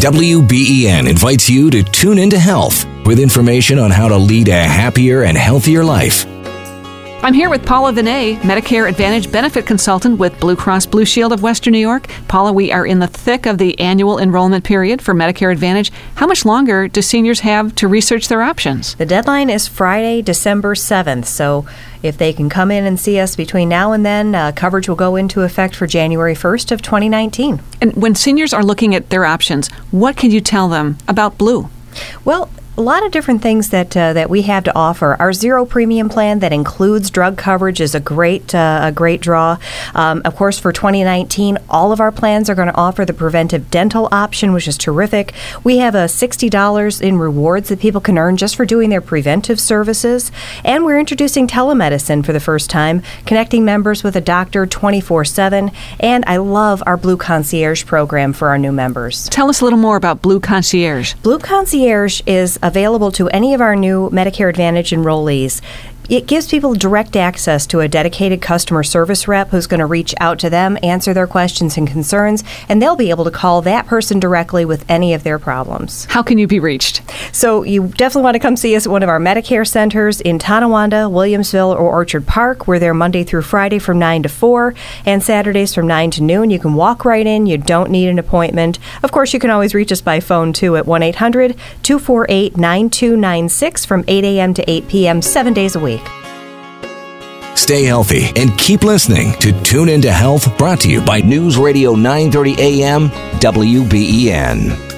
WBEN invites you to tune into health with information on how to lead a happier and healthier life. I'm here with Paula Venne, Medicare Advantage benefit consultant with Blue Cross Blue Shield of Western New York. Paula, we are in the thick of the annual enrollment period for Medicare Advantage. How much longer do seniors have to research their options? The deadline is Friday, December 7th. So if they can come in and see us between now and then, uh, coverage will go into effect for January 1st of 2019. And when seniors are looking at their options, what can you tell them about Blue? Well, a lot of different things that uh, that we have to offer. Our zero premium plan that includes drug coverage is a great uh, a great draw. Um, of course, for 2019, all of our plans are going to offer the preventive dental option, which is terrific. We have a $60 in rewards that people can earn just for doing their preventive services, and we're introducing telemedicine for the first time, connecting members with a doctor 24/7. And I love our Blue Concierge program for our new members. Tell us a little more about Blue Concierge. Blue Concierge is a available to any of our new Medicare Advantage enrollees. It gives people direct access to a dedicated customer service rep who's going to reach out to them, answer their questions and concerns, and they'll be able to call that person directly with any of their problems. How can you be reached? So, you definitely want to come see us at one of our Medicare centers in Tonawanda, Williamsville, or Orchard Park. We're there Monday through Friday from 9 to 4 and Saturdays from 9 to noon. You can walk right in, you don't need an appointment. Of course, you can always reach us by phone too at 1 800 248 9296 from 8 a.m. to 8 p.m., seven days a week. Stay healthy and keep listening to Tune Into Health, brought to you by News Radio 930 AM WBEN.